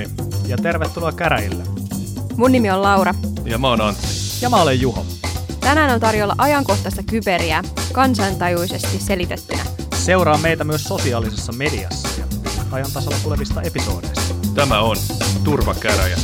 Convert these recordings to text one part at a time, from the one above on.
Moi ja tervetuloa käräjille. Mun nimi on Laura. Ja mä oon Antti. Ja mä olen Juho. Tänään on tarjolla ajankohtaista kyberiä kansantajuisesti selitettynä. Seuraa meitä myös sosiaalisessa mediassa ja ajan tasalla tulevista episoodeista. Tämä on Turvakäräjä.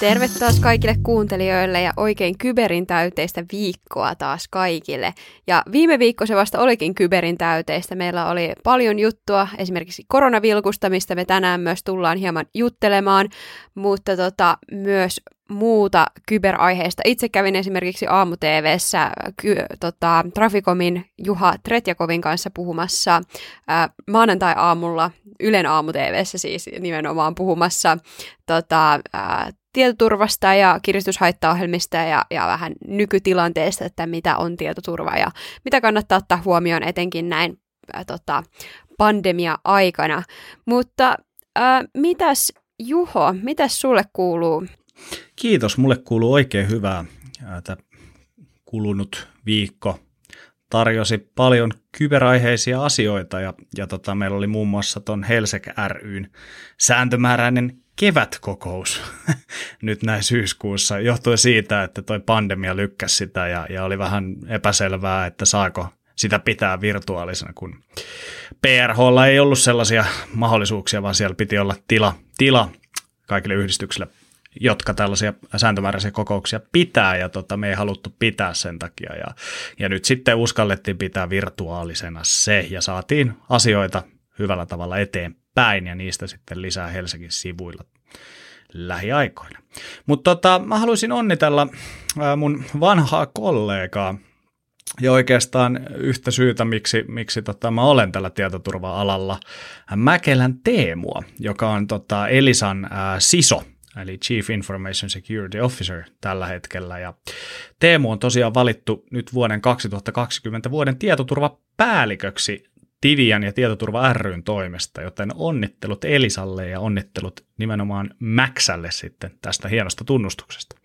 Terve taas kaikille kuuntelijoille ja oikein kyberin täyteistä viikkoa taas kaikille. Ja viime viikko se vasta olikin kyberin täyteistä. Meillä oli paljon juttua esimerkiksi koronavilkusta, mistä me tänään myös tullaan hieman juttelemaan, mutta tota, myös muuta kyberaiheesta. Itse kävin esimerkiksi aamu TVssä ky- tota, Traficomin Juha Tretjakovin kanssa puhumassa ää, maanantai-aamulla Ylen aamu TVssä siis nimenomaan puhumassa tota, ää, tietoturvasta ja kiristyshaittaohjelmista ja, ja vähän nykytilanteesta, että mitä on tietoturva ja mitä kannattaa ottaa huomioon etenkin näin ää, tota, pandemia-aikana. Mutta ää, mitäs Juho, mitäs sulle kuuluu? Kiitos, mulle kuuluu oikein hyvää. Tämä kulunut viikko tarjosi paljon kyberaiheisia asioita ja, ja tota, meillä oli muun muassa tuon Helsek ryn sääntömääräinen kevätkokous nyt näin syyskuussa johtuen siitä, että toi pandemia lykkäsi sitä ja, ja oli vähän epäselvää, että saako sitä pitää virtuaalisena, kun PRHlla ei ollut sellaisia mahdollisuuksia, vaan siellä piti olla tila, tila kaikille yhdistyksille, jotka tällaisia sääntömääräisiä kokouksia pitää, ja tota, me ei haluttu pitää sen takia. Ja, ja nyt sitten uskallettiin pitää virtuaalisena se, ja saatiin asioita hyvällä tavalla eteenpäin, ja niistä sitten lisää Helsingin sivuilla lähiaikoina. Mutta tota, mä haluaisin onnitella mun vanhaa kollegaa, ja oikeastaan yhtä syytä, miksi, miksi tota, mä olen tällä tietoturva-alalla, Mäkelän Teemua, joka on tota, Elisan ää, siso, eli Chief Information Security Officer tällä hetkellä. Ja Teemu on tosiaan valittu nyt vuoden 2020 vuoden tietoturvapäälliköksi Tivian ja Tietoturva ryn toimesta, joten onnittelut Elisalle ja onnittelut nimenomaan Maxälle sitten tästä hienosta tunnustuksesta.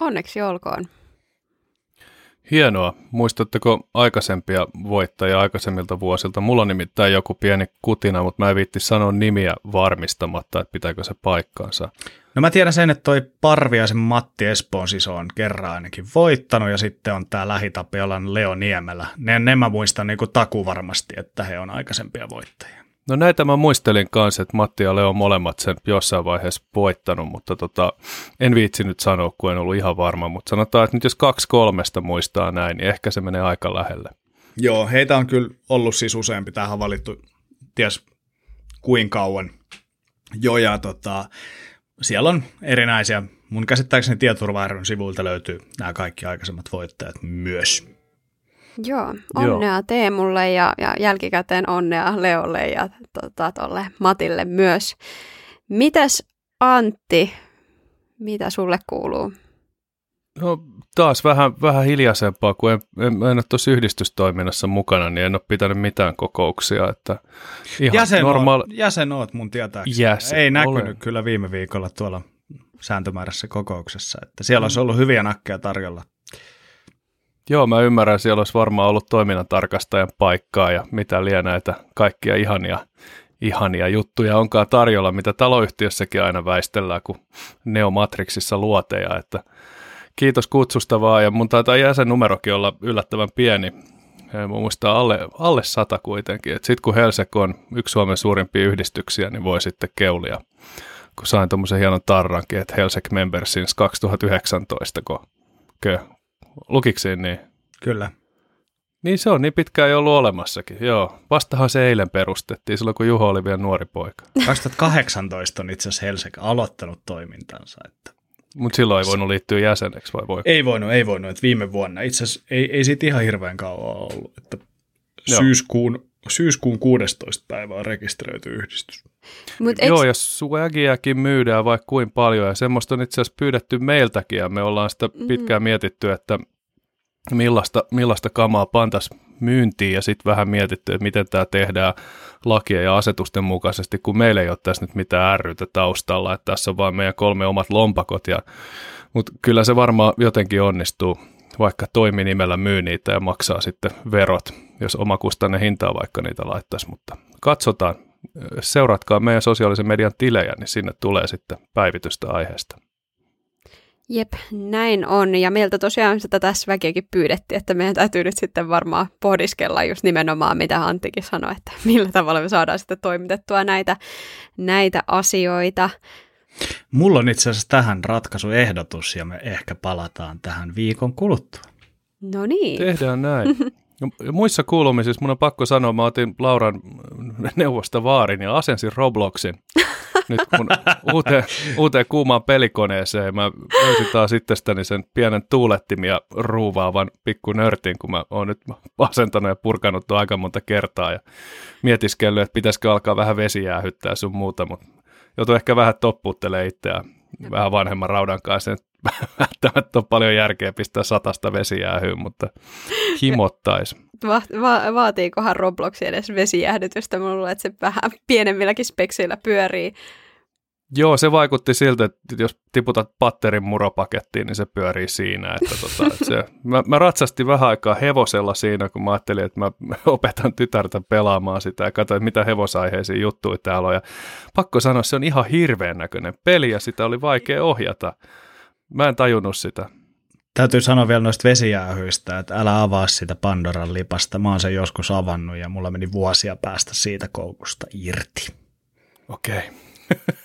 Onneksi olkoon. Hienoa. Muistatteko aikaisempia voittajia aikaisemmilta vuosilta? Mulla on nimittäin joku pieni kutina, mutta mä en viitti sanoa nimiä varmistamatta, että pitääkö se paikkaansa. No mä tiedän sen, että toi Parviaisen Matti Espoon siso on kerran ainakin voittanut ja sitten on tää lähitapiolan Leo Niemelä. Ne, ne mä muistan niin taku varmasti, että he on aikaisempia voittajia. No näitä mä muistelin kanssa, että Matti ja Leo on molemmat sen jossain vaiheessa voittanut, mutta tota, en viitsi nyt sanoa, kun en ollut ihan varma, mutta sanotaan, että nyt jos kaksi kolmesta muistaa näin, niin ehkä se menee aika lähelle. Joo, heitä on kyllä ollut siis useampi, tähän valittu ties kuinka kauan jo, ja tota, siellä on erinäisiä, mun käsittääkseni tietoturva sivuilta löytyy nämä kaikki aikaisemmat voittajat myös. Joo, onnea Joo. Teemulle ja, ja jälkikäteen onnea Leolle ja tota, tolle Matille myös. Mitäs Antti, mitä sulle kuuluu? No taas vähän, vähän hiljaisempaa, kun en, en, en ole tuossa yhdistystoiminnassa mukana, niin en ole pitänyt mitään kokouksia. Että ihan jäsen, normaal... oot, jäsen oot mun tietääkseni. Jäsen, Ei näkynyt olen. kyllä viime viikolla tuolla sääntömäärässä kokouksessa. Että siellä olisi ollut hyviä nakkeja tarjolla. Joo, mä ymmärrän, siellä olisi varmaan ollut toiminnantarkastajan paikkaa ja mitä liian näitä kaikkia ihania, ihania juttuja onkaan tarjolla, mitä taloyhtiössäkin aina väistellään, kun Neomatrixissa luoteja, että kiitos kutsusta vaan, ja mun taitaa jäsennumerokin olla yllättävän pieni, Mä muistan alle, alle sata kuitenkin, että sitten kun Helsek on yksi Suomen suurimpia yhdistyksiä, niin voi sitten keulia, kun sain tuommoisen hienon tarrankin, että Helsek Members since 2019, kun lukiksiin niin? Kyllä. Niin se on niin pitkään jo ollut olemassakin, joo. Vastahan se eilen perustettiin, silloin kun Juho oli vielä nuori poika. 2018 on itse asiassa Helsek aloittanut toimintansa. Että Mutta silloin ei voinut liittyä jäseneksi vai voi? Ei voinut, ei voinut. Että viime vuonna itse asiassa ei, ei siitä ihan hirveän kauan ollut. Että syyskuun, syyskuun 16. päivä on rekisteröity yhdistys. Mut Joo, eks... jos swagiakin myydään vaikka kuin paljon, ja semmoista on itse asiassa pyydetty meiltäkin, ja me ollaan sitä mm-hmm. pitkään mietitty, että millaista, millaista kamaa pantas myyntiin, ja sitten vähän mietitty, että miten tämä tehdään lakien ja asetusten mukaisesti, kun meillä ei ole tässä nyt mitään ärrytä taustalla, että tässä on vain meidän kolme omat lompakot, ja, mutta kyllä se varmaan jotenkin onnistuu vaikka toiminimellä myy niitä ja maksaa sitten verot, jos omakustanne hintaa vaikka niitä laittaisi, mutta katsotaan. Seuratkaa meidän sosiaalisen median tilejä, niin sinne tulee sitten päivitystä aiheesta. Jep, näin on. Ja meiltä tosiaan sitä tässä väkeäkin pyydettiin, että meidän täytyy nyt sitten varmaan pohdiskella just nimenomaan, mitä Anttikin sanoi, että millä tavalla me saadaan sitten toimitettua näitä, näitä asioita. Mulla on itse asiassa tähän ratkaisuehdotus ja me ehkä palataan tähän viikon kuluttua. No niin. Tehdään näin. Muissa kuulumisissa mun on pakko sanoa, mä otin Lauran neuvosta vaarin ja asensin Robloxin nyt mun uuteen, uuteen kuumaan pelikoneeseen. Mä löysin taas itsestäni sen pienen tuulettimia ruuvaavan pikku nörtin, kun mä oon nyt asentanut ja purkanut aika monta kertaa ja mietiskellyt, että pitäisikö alkaa vähän vesijäähyttää sun muuta, mutta joutuu ehkä vähän toppuuttelee itseään vähän vanhemman raudan kanssa, että välttämättä on paljon järkeä pistää satasta vesijäähyyn, mutta himottaisi. Va- va- vaatiikohan Roblox edes vesijäähdytystä? Mä että se vähän pienemmilläkin spekseillä pyörii. Joo, se vaikutti siltä, että jos tiputat patterin muropakettiin, niin se pyörii siinä. Että tota, että se, mä, mä ratsastin vähän aikaa hevosella siinä, kun mä ajattelin, että mä opetan tytärtä pelaamaan sitä ja katsoin, mitä hevosaiheisia juttuja täällä on. Ja pakko sanoa, se on ihan hirveän näköinen peli ja sitä oli vaikea ohjata. Mä en tajunnut sitä. Täytyy sanoa vielä noista vesijäähyistä, että älä avaa sitä Pandoran lipasta. Mä oon sen joskus avannut ja mulla meni vuosia päästä siitä koukusta irti. Okei. Okay.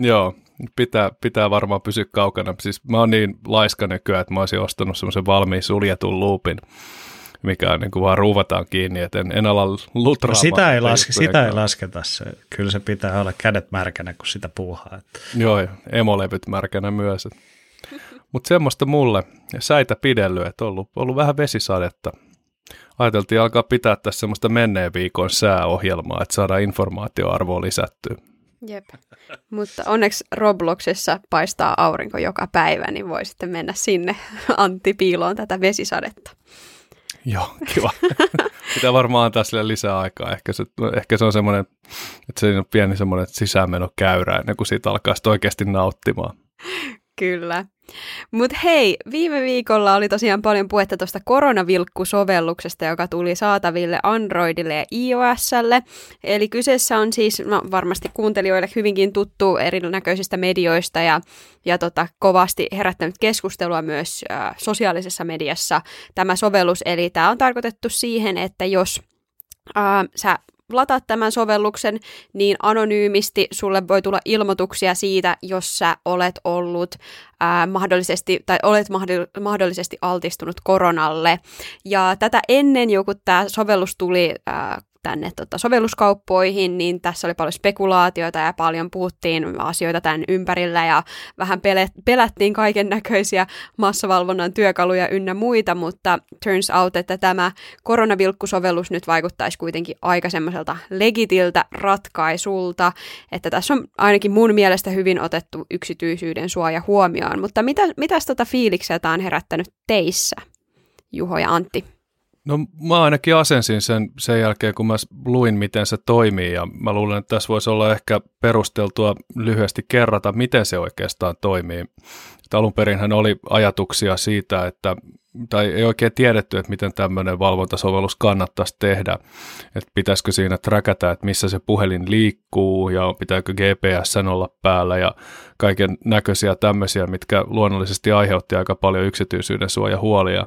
Joo, pitää, pitää varmaan pysyä kaukana. Siis mä oon niin laiska nykyään, että mä olisin ostanut semmoisen valmiin suljetun luupin, mikä on niin kuin vaan ruuvataan kiinni, että en, en ala lutraamaan. No sitä ei, laske, sitä ei lasketa. Se, kyllä se pitää olla kädet märkänä, kun sitä puuhaa. Että. Joo, emolevyt märkänä myös. Mutta semmoista mulle säitä pidellyt, että on ollut, ollut vähän vesisadetta. Ajateltiin alkaa pitää tässä semmoista menneen viikon sääohjelmaa, että saadaan informaatioarvoa lisättyä. Jep. Mutta onneksi Robloxissa paistaa aurinko joka päivä, niin voi sitten mennä sinne Antti piiloon tätä vesisadetta. Joo, kiva. Pitää varmaan antaa sille lisää aikaa. Ehkä se, ehkä se on semmoinen, että se on pieni semmoinen sisäänmenokäyrä ennen kuin siitä alkaa oikeasti nauttimaan. Kyllä. Mutta hei, viime viikolla oli tosiaan paljon puhetta tuosta koronavilkkusovelluksesta, joka tuli saataville Androidille ja iOSlle. Eli kyseessä on siis no, varmasti kuuntelijoille hyvinkin tuttu erinäköisistä medioista ja, ja tota, kovasti herättänyt keskustelua myös äh, sosiaalisessa mediassa tämä sovellus. Eli tämä on tarkoitettu siihen, että jos äh, sä lataat tämän sovelluksen, niin anonyymisti sulle voi tulla ilmoituksia siitä, jos sä olet ollut ää, mahdollisesti, tai olet mahdollisesti altistunut koronalle. Ja tätä ennen joku tämä sovellus tuli ää, tänne tota, sovelluskauppoihin, niin tässä oli paljon spekulaatioita ja paljon puhuttiin asioita tämän ympärillä ja vähän pelättiin kaiken näköisiä massavalvonnan työkaluja ynnä muita, mutta turns out, että tämä koronavilkkusovellus nyt vaikuttaisi kuitenkin aika semmoiselta legitiltä ratkaisulta, että tässä on ainakin mun mielestä hyvin otettu yksityisyyden suoja huomioon, mutta mitä, mitäs tota fiiliksiä tämä on herättänyt teissä, Juho ja Antti? No mä ainakin asensin sen sen jälkeen, kun mä luin, miten se toimii ja mä luulen, että tässä voisi olla ehkä perusteltua lyhyesti kerrata, miten se oikeastaan toimii. alun perin oli ajatuksia siitä, että tai ei oikein tiedetty, että miten tämmöinen valvontasovellus kannattaisi tehdä. Että pitäisikö siinä träkätä, että missä se puhelin liikkuu ja pitääkö GPS olla päällä ja kaiken näköisiä tämmöisiä, mitkä luonnollisesti aiheutti aika paljon yksityisyyden suojahuolia.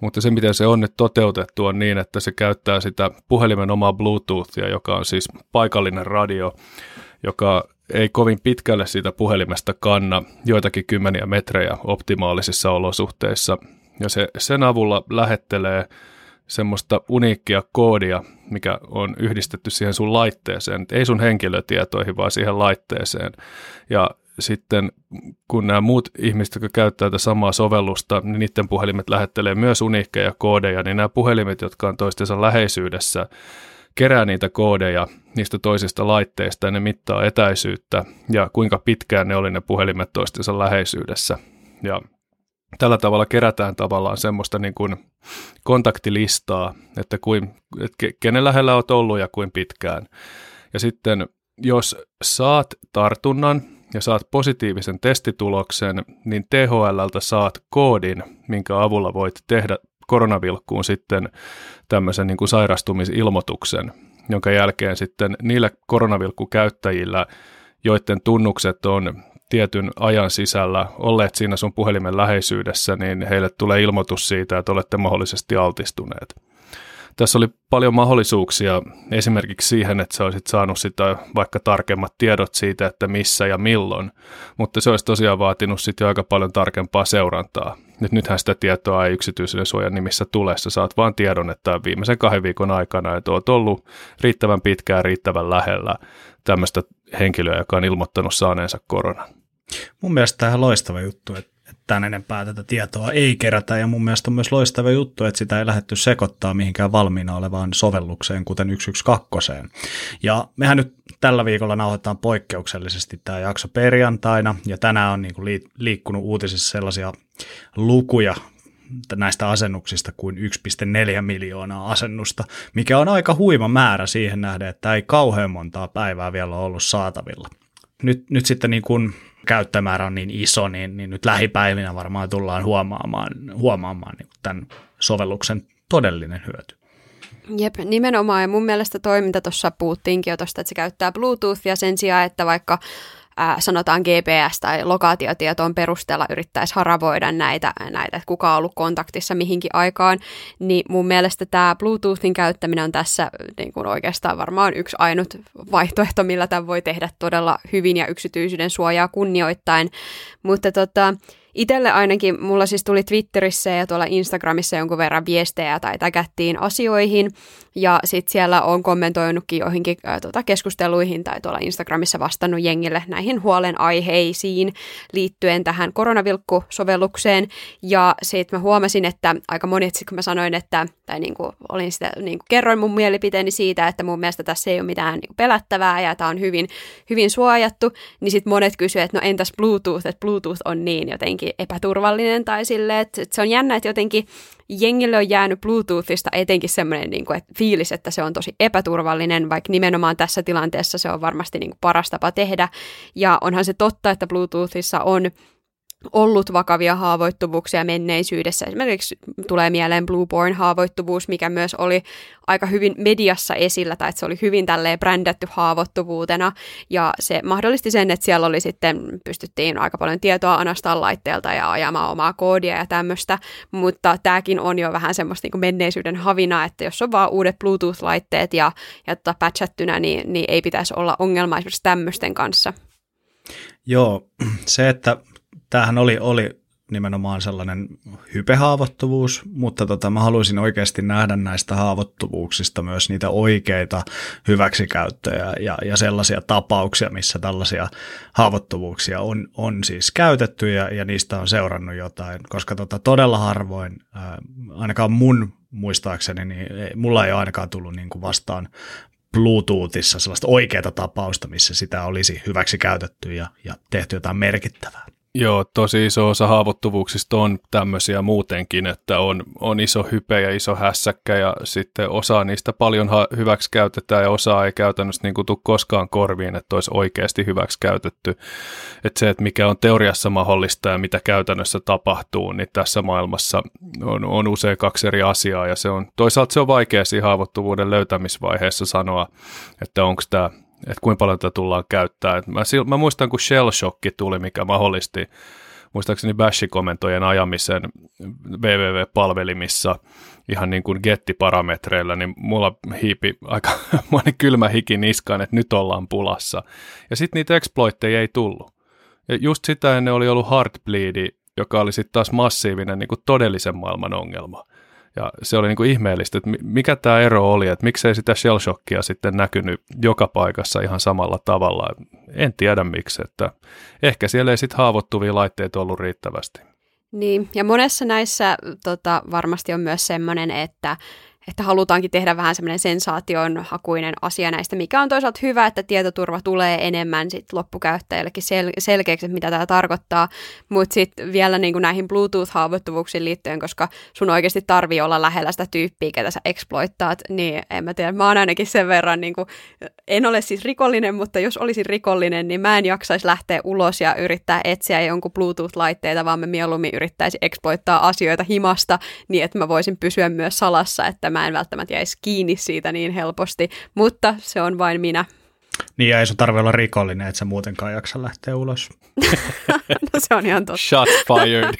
Mutta se, miten se on nyt toteutettu, on niin, että se käyttää sitä puhelimen omaa Bluetoothia, joka on siis paikallinen radio, joka ei kovin pitkälle siitä puhelimesta kanna joitakin kymmeniä metrejä optimaalisissa olosuhteissa. Ja se sen avulla lähettelee semmoista uniikkia koodia, mikä on yhdistetty siihen sun laitteeseen, ei sun henkilötietoihin, vaan siihen laitteeseen. Ja sitten kun nämä muut ihmiset, jotka käyttää tätä samaa sovellusta, niin niiden puhelimet lähettelee myös uniikkeja koodeja, niin nämä puhelimet, jotka on toistensa läheisyydessä, kerää niitä koodeja niistä toisista laitteista ja ne mittaa etäisyyttä ja kuinka pitkään ne oli ne puhelimet toistensa läheisyydessä. Ja tällä tavalla kerätään tavallaan semmoista niin kuin kontaktilistaa, että, kuin, että kenen lähellä olet ollut ja kuin pitkään. Ja sitten jos saat tartunnan, ja saat positiivisen testituloksen, niin THLltä saat koodin, minkä avulla voit tehdä koronavilkkuun sitten tämmöisen niin kuin sairastumisilmoituksen, jonka jälkeen sitten niillä koronavilkkukäyttäjillä, joiden tunnukset on tietyn ajan sisällä olleet siinä sun puhelimen läheisyydessä, niin heille tulee ilmoitus siitä, että olette mahdollisesti altistuneet. Tässä oli paljon mahdollisuuksia esimerkiksi siihen, että sä olisit saanut sitä vaikka tarkemmat tiedot siitä, että missä ja milloin, mutta se olisi tosiaan vaatinut sitten aika paljon tarkempaa seurantaa. Nyt nythän sitä tietoa ei yksityisyyden suojan nimissä tule, sä saat vaan tiedon, että viimeisen kahden viikon aikana, että oot ollut riittävän pitkään riittävän lähellä tämmöistä henkilöä, joka on ilmoittanut saaneensa koronan. Mun mielestä tämä on loistava juttu, että tämän enempää tätä tietoa ei kerätä, ja mun mielestä on myös loistava juttu, että sitä ei lähdetty sekoittaa mihinkään valmiina olevaan sovellukseen, kuten 112. Ja mehän nyt tällä viikolla nauhoitetaan poikkeuksellisesti tämä jakso perjantaina, ja tänään on niin liikkunut uutisissa sellaisia lukuja näistä asennuksista kuin 1,4 miljoonaa asennusta, mikä on aika huima määrä siihen nähden, että ei kauhean montaa päivää vielä ollut saatavilla. Nyt, nyt sitten niin kuin käyttömäärä on niin iso, niin, niin nyt lähipäivinä varmaan tullaan huomaamaan, huomaamaan niin tämän sovelluksen todellinen hyöty. Jep, nimenomaan. Ja mun mielestä toiminta tuossa puhuttiinkin jo tuosta, että se käyttää Bluetoothia sen sijaan, että vaikka ää, sanotaan GPS- tai lokaatiotietoon perusteella yrittäisi haravoida näitä, näitä, että kuka on ollut kontaktissa mihinkin aikaan, niin mun mielestä tämä Bluetoothin käyttäminen on tässä niin kuin oikeastaan varmaan yksi ainut vaihtoehto, millä tämä voi tehdä todella hyvin ja yksityisyyden suojaa kunnioittain. Mutta tota, Itelle ainakin, mulla siis tuli Twitterissä ja tuolla Instagramissa jonkun verran viestejä tai täkättiin asioihin, ja sitten siellä on kommentoinutkin joihinkin äh, tota, keskusteluihin tai tuolla Instagramissa vastannut jengille näihin huolenaiheisiin liittyen tähän koronavilkkusovellukseen, ja sitten mä huomasin, että aika monet, sit kun mä sanoin, että, tai niin kuin, olin sitä, niin kuin kerroin mun mielipiteeni siitä, että mun mielestä tässä ei ole mitään niin kuin pelättävää ja tämä on hyvin, hyvin suojattu, niin sitten monet kysyivät, että no entäs Bluetooth, että Bluetooth on niin jotenkin jotenkin epäturvallinen tai silleen, että, että se on jännä, että jotenkin jengille on jäänyt Bluetoothista etenkin semmoinen niin kuin, että fiilis, että se on tosi epäturvallinen, vaikka nimenomaan tässä tilanteessa se on varmasti niin kuin paras tapa tehdä. Ja onhan se totta, että Bluetoothissa on ollut vakavia haavoittuvuuksia menneisyydessä. Esimerkiksi tulee mieleen Blueborn-haavoittuvuus, mikä myös oli aika hyvin mediassa esillä, tai että se oli hyvin tälleen brändätty haavoittuvuutena, ja se mahdollisti sen, että siellä oli sitten, pystyttiin aika paljon tietoa anastaa laitteelta ja ajamaan omaa koodia ja tämmöistä, mutta tämäkin on jo vähän semmoista niin menneisyyden havina, että jos on vaan uudet Bluetooth-laitteet ja, ja tota patchattynä, niin, niin ei pitäisi olla ongelma esimerkiksi tämmöisten kanssa. Joo, se, että tämähän oli, oli nimenomaan sellainen hypehaavoittuvuus, mutta tota, mä haluaisin oikeasti nähdä näistä haavoittuvuuksista myös niitä oikeita hyväksikäyttöjä ja, ja sellaisia tapauksia, missä tällaisia haavoittuvuuksia on, on siis käytetty ja, ja niistä on seurannut jotain, koska tota, todella harvoin, ää, ainakaan mun muistaakseni, niin ei, mulla ei ole ainakaan tullut niin kuin vastaan Bluetoothissa sellaista oikeaa tapausta, missä sitä olisi hyväksi käytetty ja, ja tehty jotain merkittävää. Joo, tosi iso osa haavoittuvuuksista on tämmöisiä muutenkin, että on, on iso hype ja iso hässäkkä ja sitten osa niistä paljon ha- hyväksi käytetään ja osa ei käytännössä niin kuin tule koskaan korviin, että olisi oikeasti hyväksi käytetty. Että se, että mikä on teoriassa mahdollista ja mitä käytännössä tapahtuu, niin tässä maailmassa on, on usein kaksi eri asiaa ja se on, toisaalta se on vaikea siinä haavoittuvuuden löytämisvaiheessa sanoa, että onko tämä että kuinka paljon tätä tullaan käyttää. mä, mä muistan, kun Shell Shock tuli, mikä mahdollisti muistaakseni Bash-komentojen ajamisen www-palvelimissa ihan niin kuin gettiparametreillä, niin mulla hiipi aika monen kylmä hiki niskaan, että nyt ollaan pulassa. Ja sitten niitä exploitteja ei tullut. Ja just sitä ennen oli ollut Heartbleed, joka oli sitten taas massiivinen niin kuin todellisen maailman ongelma. Ja se oli niin kuin ihmeellistä, että mikä tämä ero oli, että miksei sitä shell shockia sitten näkynyt joka paikassa ihan samalla tavalla. En tiedä miksi, että ehkä siellä ei sitten haavoittuvia laitteita ollut riittävästi. Niin, ja monessa näissä tota, varmasti on myös semmoinen, että että halutaankin tehdä vähän semmoinen sensaation-hakuinen asia näistä, mikä on toisaalta hyvä, että tietoturva tulee enemmän sit loppukäyttäjällekin sel- selkeäksi, että mitä tämä tarkoittaa, mutta sitten vielä niin kuin näihin Bluetooth-haavoittuvuuksiin liittyen, koska sun oikeasti tarvii olla lähellä sitä tyyppiä, ketä sä exploittaat, niin en mä tiedä, mä oon ainakin sen verran, niin kuin, en ole siis rikollinen, mutta jos olisin rikollinen, niin mä en jaksaisi lähteä ulos ja yrittää etsiä jonkun Bluetooth-laitteita, vaan mä mieluummin yrittäisi exploittaa asioita himasta niin, että mä voisin pysyä myös salassa, että mä en välttämättä jäisi kiinni siitä niin helposti, mutta se on vain minä. Niin ja ei sun tarvitse olla rikollinen, että sä muutenkaan jaksa lähteä ulos. no se on ihan totta. Shots fired.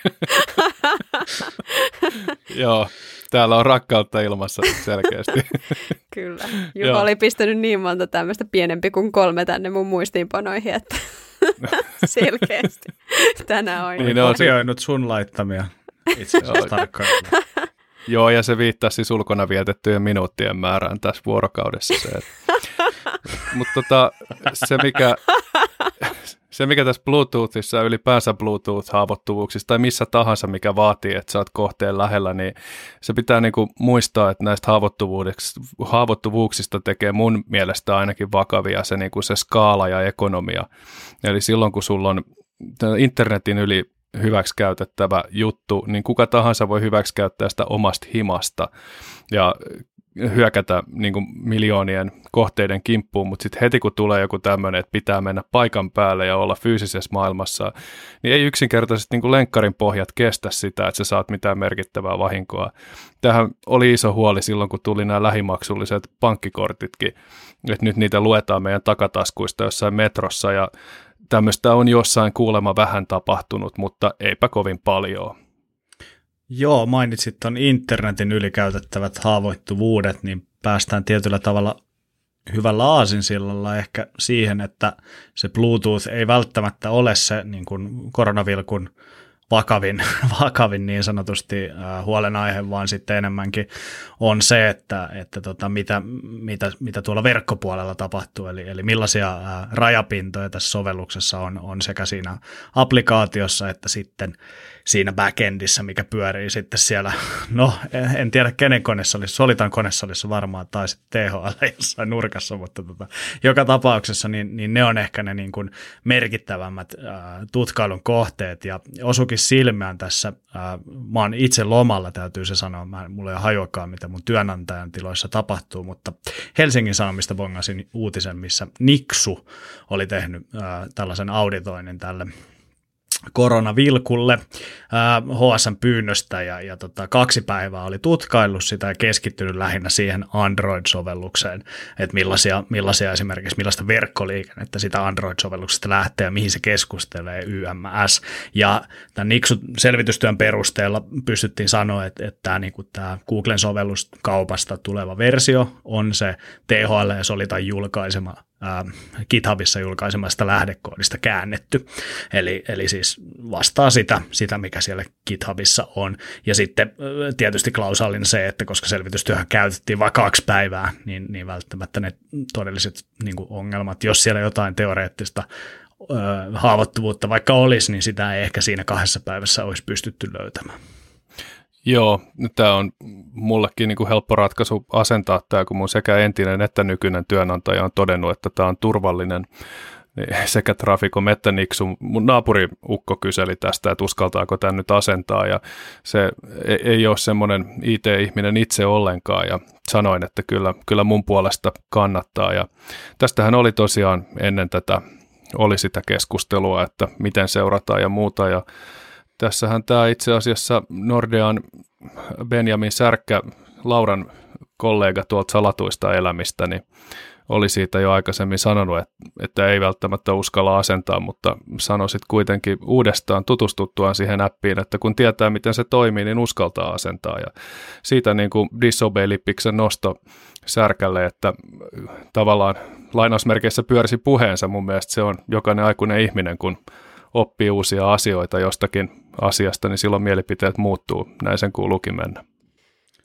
Joo, täällä on rakkautta ilmassa selkeästi. Kyllä. Juha oli pistänyt niin monta tämmöistä pienempi kuin kolme tänne mun muistiinpanoihin, että selkeästi tänään on. Niin ne on kopioinut sun laittamia itse asiassa Joo, ja se viittasi siis ulkona vietettyjen minuuttien määrään tässä vuorokaudessa. Se, Mutta tota, se, mikä, se, mikä tässä Bluetoothissa ylipäänsä Bluetooth-haavoittuvuuksissa tai missä tahansa, mikä vaatii, että sä oot kohteen lähellä, niin se pitää niinku muistaa, että näistä haavoittuvuuksista tekee mun mielestä ainakin vakavia se, niinku se skaala ja ekonomia. Eli silloin, kun sulla on internetin yli hyväksikäytettävä juttu, niin kuka tahansa voi hyväksikäyttää sitä omasta himasta ja hyökätä niin kuin miljoonien kohteiden kimppuun, mutta sitten heti kun tulee joku tämmöinen, että pitää mennä paikan päälle ja olla fyysisessä maailmassa, niin ei yksinkertaisesti niin kuin lenkkarin pohjat kestä sitä, että sä saat mitään merkittävää vahinkoa. Tähän oli iso huoli silloin, kun tuli nämä lähimaksulliset pankkikortitkin, että nyt niitä luetaan meidän takataskuista jossain metrossa ja tämmöistä on jossain kuulema vähän tapahtunut, mutta eipä kovin paljon. Joo, mainitsit tuon internetin ylikäytettävät haavoittuvuudet, niin päästään tietyllä tavalla hyvällä aasinsillalla ehkä siihen, että se Bluetooth ei välttämättä ole se niin kuin koronavilkun vakavin, vakavin niin sanotusti äh, huolenaihe, vaan sitten enemmänkin on se, että, että tota, mitä, mitä, mitä tuolla verkkopuolella tapahtuu, eli, eli millaisia äh, rajapintoja tässä sovelluksessa on, on sekä siinä applikaatiossa että sitten siinä backendissä, mikä pyörii sitten siellä, no en tiedä kenen konesalissa, Solitan konesalissa varmaan tai sitten THL jossain nurkassa, mutta tota, joka tapauksessa niin, niin ne on ehkä ne niin kuin merkittävämmät ää, tutkailun kohteet. Ja osukin silmään tässä, ää, mä oon itse lomalla täytyy se sanoa, mä, mulla ei hajuakaan mitä mun työnantajan tiloissa tapahtuu, mutta Helsingin Sanomista bongasin uutisen, missä Niksu oli tehnyt ää, tällaisen auditoinnin tälle koronavilkulle HSN pyynnöstä ja, ja tota, kaksi päivää oli tutkaillut sitä ja keskittynyt lähinnä siihen Android-sovellukseen, että millaisia, millaisia esimerkiksi millaista verkkoliikennettä sitä Android-sovelluksesta lähtee ja mihin se keskustelee YMS. Ja tämän Nixu-selvitystyön perusteella pystyttiin sanoa, että, että tämä, niin kuin tämä Googlen sovellus kaupasta tuleva versio on se THL ja Solitan julkaisema GitHubissa julkaisemasta lähdekoodista käännetty. Eli, eli siis vastaa sitä, sitä, mikä siellä GitHubissa on. Ja sitten tietysti klausallinen se, että koska selvitystyöhön käytettiin vain kaksi päivää, niin, niin välttämättä ne todelliset niin ongelmat, jos siellä jotain teoreettista haavoittuvuutta vaikka olisi, niin sitä ei ehkä siinä kahdessa päivässä olisi pystytty löytämään. Joo, tämä on mullekin niin kuin helppo ratkaisu asentaa tämä, kun mun sekä entinen että nykyinen työnantaja on todennut, että tämä on turvallinen niin sekä Traficom että Nixu. Mun naapuri Ukko kyseli tästä, että uskaltaako tämä nyt asentaa ja se e-, ei ole semmoinen IT-ihminen itse ollenkaan ja sanoin, että kyllä, kyllä mun puolesta kannattaa ja tästähän oli tosiaan ennen tätä oli sitä keskustelua, että miten seurataan ja muuta ja Tässähän tämä itse asiassa Nordean Benjamin Särkkä, Lauran kollega tuolta salatuista elämistä, niin oli siitä jo aikaisemmin sanonut, että, että ei välttämättä uskalla asentaa, mutta sanoisit kuitenkin uudestaan tutustuttuaan siihen appiin, että kun tietää, miten se toimii, niin uskaltaa asentaa. Ja siitä niin kuin disobey-lippiksen nosto särkälle, että tavallaan lainausmerkeissä pyörisi puheensa. Mun mielestä se on jokainen aikuinen ihminen, kun oppii uusia asioita jostakin asiasta, niin silloin mielipiteet muuttuu. Näin sen kuuluukin mennä.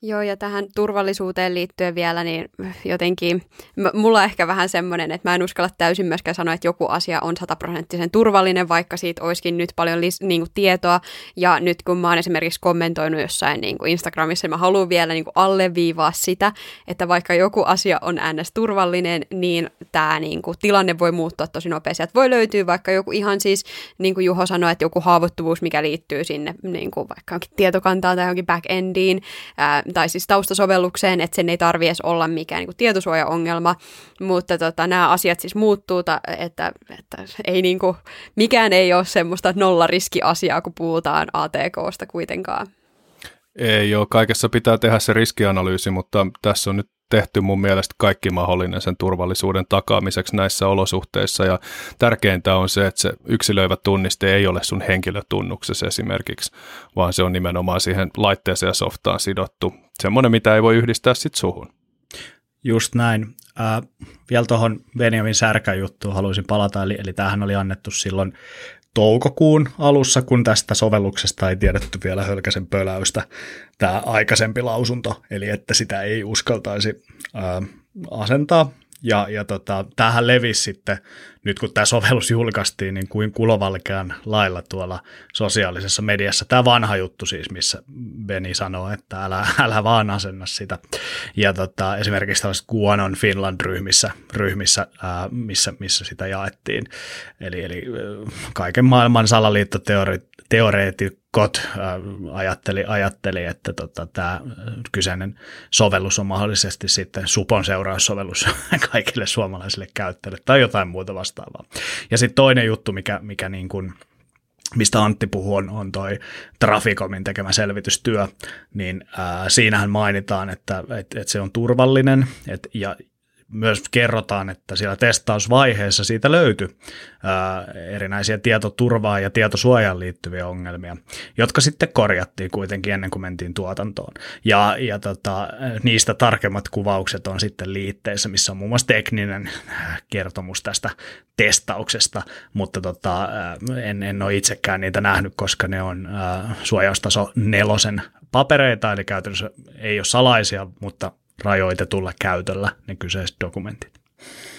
Joo, ja tähän turvallisuuteen liittyen vielä, niin jotenkin m- mulla on ehkä vähän semmoinen, että mä en uskalla täysin myöskään sanoa, että joku asia on sataprosenttisen turvallinen, vaikka siitä olisikin nyt paljon lis- niin kuin tietoa. Ja nyt kun mä oon esimerkiksi kommentoinut jossain niin kuin Instagramissa, niin mä haluan vielä niin kuin alleviivaa sitä, että vaikka joku asia on ns. turvallinen, niin tämä niin kuin, tilanne voi muuttua tosi nopeasti. Että voi löytyä vaikka joku ihan siis, niin kuin Juho sanoi, että joku haavoittuvuus, mikä liittyy sinne niin kuin vaikka tietokantaan tai johonkin backendiin, ää, tai siis taustasovellukseen, että sen ei tarvi edes olla mikään niin kuin tietosuojaongelma, mutta tota, nämä asiat siis muuttuu, että, että ei niin kuin, mikään ei ole semmoista nollariskiasiaa, kun puhutaan ATKsta kuitenkaan. Ei ole, kaikessa pitää tehdä se riskianalyysi, mutta tässä on nyt tehty mun mielestä kaikki mahdollinen sen turvallisuuden takaamiseksi näissä olosuhteissa. Ja tärkeintä on se, että se yksilöivä tunniste ei ole sun henkilötunnuksessa esimerkiksi, vaan se on nimenomaan siihen laitteeseen ja softaan sidottu. Semmoinen, mitä ei voi yhdistää sit suhun. Just näin. Äh, vielä tuohon Benjamin Särkän juttuun haluaisin palata, eli, eli tämähän oli annettu silloin toukokuun alussa, kun tästä sovelluksesta ei tiedetty vielä hölkäsen pöläystä tämä aikaisempi lausunto, eli että sitä ei uskaltaisi ää, asentaa. Ja, ja tota, tämähän levisi sitten, nyt kun tämä sovellus julkaistiin, niin kuin kulovalkean lailla tuolla sosiaalisessa mediassa. Tämä vanha juttu siis, missä Beni sanoo, että älä, älä vaan asenna sitä. Ja tota, esimerkiksi tällaiset Guanon Finland-ryhmissä, ryhmissä, ää, missä, missä sitä jaettiin. Eli, eli kaiken maailman salaliittoteoreetit Kot äh, ajatteli, ajatteli että tota, tämä kyseinen sovellus on mahdollisesti sitten Supon seuraussovellus kaikille suomalaisille käyttäjille tai jotain muuta vastaavaa. Ja sitten toinen juttu, mikä, mikä niin kuin, mistä Antti puhuu, on, on toi Traficomin tekemä selvitystyö, niin ää, siinähän mainitaan, että et, et se on turvallinen et, ja, myös kerrotaan, että siellä testausvaiheessa siitä löytyi ää, erinäisiä tietoturvaan ja tietosuojaan liittyviä ongelmia, jotka sitten korjattiin kuitenkin ennen kuin mentiin tuotantoon. Ja, ja tota, niistä tarkemmat kuvaukset on sitten liitteissä, missä on muun muassa tekninen kertomus tästä testauksesta, mutta tota, en, en ole itsekään niitä nähnyt, koska ne on ää, suojaustaso nelosen papereita, eli käytännössä ei ole salaisia, mutta rajoitetulla käytöllä ne kyseiset dokumentit.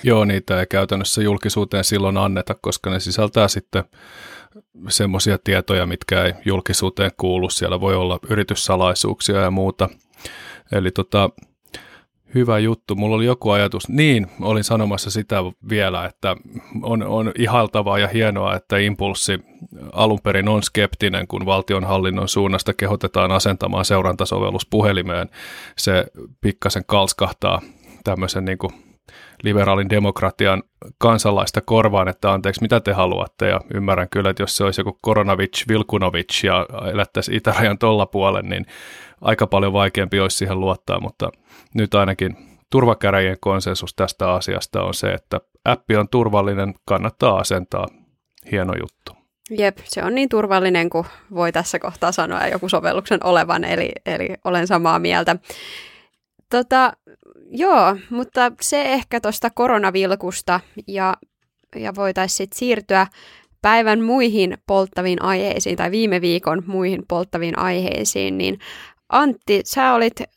Joo, niitä ei käytännössä julkisuuteen silloin anneta, koska ne sisältää sitten semmoisia tietoja, mitkä ei julkisuuteen kuulu. Siellä voi olla yrityssalaisuuksia ja muuta. Eli tota, Hyvä juttu. Mulla oli joku ajatus. Niin, olin sanomassa sitä vielä, että on, on ihaltavaa ja hienoa, että impulssi alun perin on skeptinen, kun valtionhallinnon suunnasta kehotetaan asentamaan seurantasovellus puhelimeen. Se pikkasen kalskahtaa tämmöisen niin kuin liberaalin demokratian kansalaista korvaan, että anteeksi, mitä te haluatte, ja ymmärrän kyllä, että jos se olisi joku Koronavic, Vilkunovic ja elättäisiin itärajan tolla puolen, niin aika paljon vaikeampi olisi siihen luottaa, mutta nyt ainakin turvakäräjien konsensus tästä asiasta on se, että appi on turvallinen, kannattaa asentaa. Hieno juttu. Jep, se on niin turvallinen kuin voi tässä kohtaa sanoa joku sovelluksen olevan, eli, eli olen samaa mieltä. Tota, joo, mutta se ehkä tuosta koronavilkusta ja, ja voitaisiin sitten siirtyä päivän muihin polttaviin aiheisiin tai viime viikon muihin polttaviin aiheisiin, niin Antti, sä olit äh,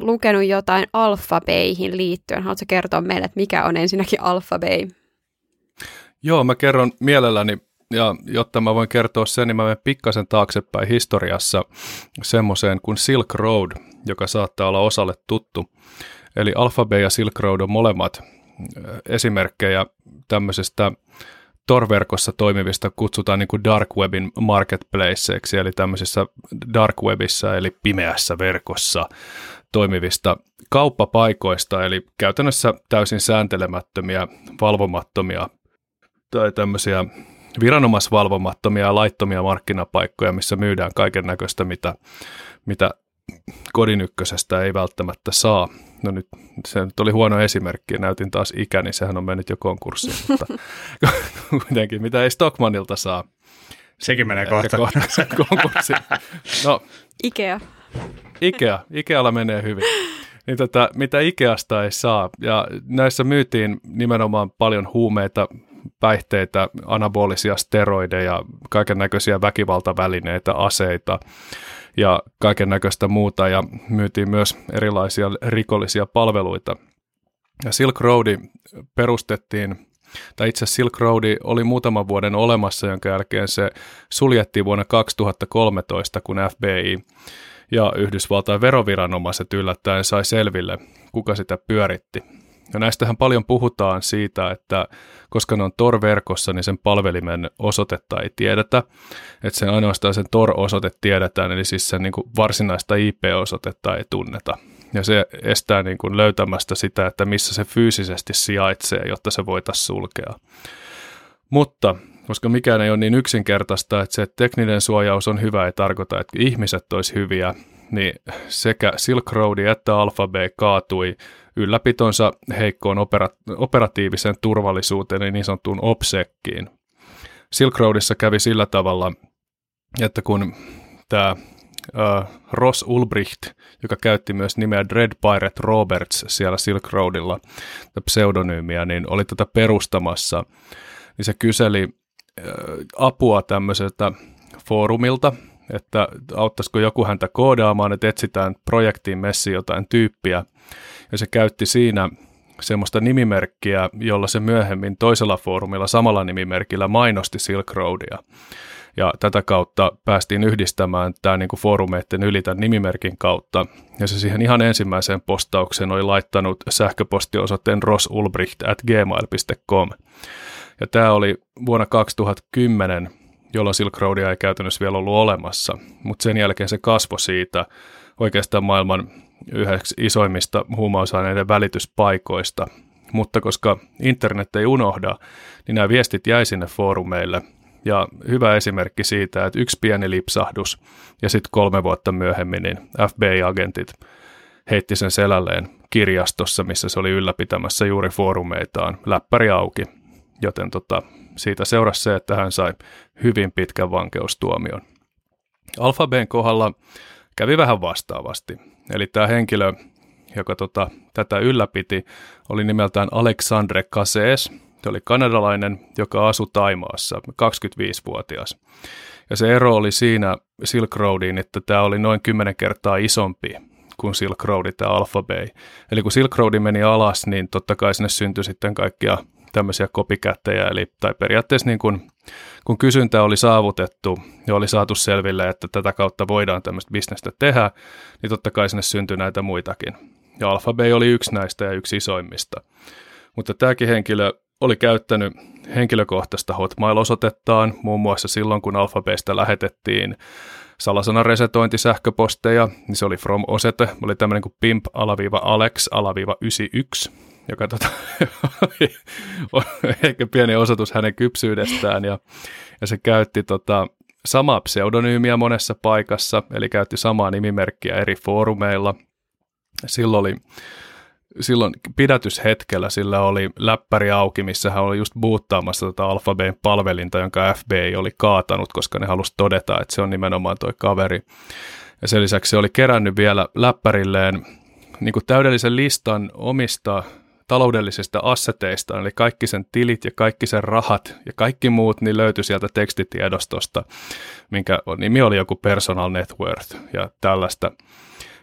lukenut jotain alfabeihin liittyen. Haluatko kertoa meille, että mikä on ensinnäkin alfabei? Joo, mä kerron mielelläni, ja jotta mä voin kertoa sen, niin mä menen pikkasen taaksepäin historiassa semmoiseen kuin Silk Road, joka saattaa olla osalle tuttu. Eli Alphabet ja Silk Road on molemmat esimerkkejä tämmöisestä Tor-verkossa toimivista kutsutaan niin kuin dark webin marketplaceiksi, eli tämmöisissä dark webissa, eli pimeässä verkossa toimivista kauppapaikoista, eli käytännössä täysin sääntelemättömiä, valvomattomia tai tämmöisiä viranomaisvalvomattomia laittomia markkinapaikkoja, missä myydään kaiken näköistä, mitä, mitä kodin ykkösestä ei välttämättä saa. No nyt se nyt oli huono esimerkki, näytin taas ikäni, niin sehän on mennyt jo konkurssiin, mutta kuitenkin mitä ei Stockmanilta saa. Sekin menee kohta. kohta konkurssiin. No, Ikea. Ikea. Ikealla menee hyvin. Niin tota, mitä Ikeasta ei saa. Ja näissä myytiin nimenomaan paljon huumeita, päihteitä, anabolisia steroideja, kaiken näköisiä väkivaltavälineitä, aseita ja kaiken näköistä muuta ja myytiin myös erilaisia rikollisia palveluita. Ja Silk Road perustettiin, tai itse Silk Road oli muutaman vuoden olemassa, jonka jälkeen se suljettiin vuonna 2013, kun FBI ja Yhdysvaltain veroviranomaiset yllättäen sai selville, kuka sitä pyöritti. Ja näistähän paljon puhutaan siitä, että koska ne on Tor-verkossa, niin sen palvelimen osoitetta ei tiedetä. Että sen ainoastaan sen Tor-osoite tiedetään, eli siis sen niin kuin varsinaista IP-osoitetta ei tunneta. Ja se estää niin kuin löytämästä sitä, että missä se fyysisesti sijaitsee, jotta se voitaisiin sulkea. Mutta koska mikään ei ole niin yksinkertaista, että se tekninen suojaus on hyvä, ei tarkoita, että ihmiset olisi hyviä, niin sekä Silk Road että Alphabet kaatui ylläpitonsa heikkoon opera- operatiiviseen turvallisuuteen, niin sanottuun OPSECkiin. Silk Roadissa kävi sillä tavalla, että kun tämä uh, Ross Ulbricht, joka käytti myös nimeä Dread Pirate Roberts siellä Silk Roadilla, pseudonyymiä, niin oli tätä perustamassa, niin se kyseli uh, apua tämmöiseltä foorumilta, että auttaisiko joku häntä koodaamaan, että etsitään projektiin messi jotain tyyppiä. Ja se käytti siinä semmoista nimimerkkiä, jolla se myöhemmin toisella foorumilla samalla nimimerkillä mainosti Silk Roadia. Ja tätä kautta päästiin yhdistämään tämä niin foorumeiden yli tämän nimimerkin kautta. Ja se siihen ihan ensimmäiseen postaukseen oli laittanut sähköpostiosoitteen rosulbricht at gmail.com. Ja tämä oli vuonna 2010 jolloin Silk Roadia ei käytännössä vielä ollut olemassa, mutta sen jälkeen se kasvoi siitä oikeastaan maailman yhdeksi isoimmista huumausaineiden välityspaikoista. Mutta koska internet ei unohda, niin nämä viestit jäi sinne foorumeille. Ja hyvä esimerkki siitä, että yksi pieni lipsahdus ja sitten kolme vuotta myöhemmin niin FBI-agentit heitti sen selälleen kirjastossa, missä se oli ylläpitämässä juuri foorumeitaan, läppäri auki. Joten tota, siitä seurasi se, että hän sai hyvin pitkän vankeustuomion. Alphabeen kohdalla kävi vähän vastaavasti. Eli tämä henkilö, joka tota, tätä ylläpiti, oli nimeltään Alexandre Cases. Se oli kanadalainen, joka asui Taimaassa, 25-vuotias. Ja se ero oli siinä Silk Roadiin, että tämä oli noin 10 kertaa isompi kuin Silk Road ja Alphabay. Eli kun Silk Road meni alas, niin totta kai sinne syntyi sitten kaikkia tämmöisiä kopikättejä, eli tai periaatteessa niin kun, kun kysyntä oli saavutettu ja oli saatu selville, että tätä kautta voidaan tämmöistä bisnestä tehdä, niin totta kai sinne syntyi näitä muitakin. Ja Alphabay oli yksi näistä ja yksi isoimmista. Mutta tämäkin henkilö oli käyttänyt henkilökohtaista hotmail-osoitettaan, muun muassa silloin, kun Alphabetista lähetettiin salasanan resetointisähköposteja, niin se oli from-osete, oli tämmöinen kuin pimp-alex-91, joka tota, on ehkä pieni osoitus hänen kypsyydestään ja, ja se käytti tota, samaa pseudonyymiä monessa paikassa, eli käytti samaa nimimerkkiä eri foorumeilla. Silloin oli silloin pidätyshetkellä sillä oli läppäri auki, missä hän oli just boottaamassa tätä Alphabeen palvelinta, jonka FBI oli kaatanut, koska ne halusi todeta, että se on nimenomaan toi kaveri. Ja sen lisäksi se oli kerännyt vielä läppärilleen niin kuin täydellisen listan omista taloudellisista asseteista, eli kaikki sen tilit ja kaikki sen rahat ja kaikki muut, niin löytyi sieltä tekstitiedostosta, minkä nimi oli joku personal net worth ja tällaista.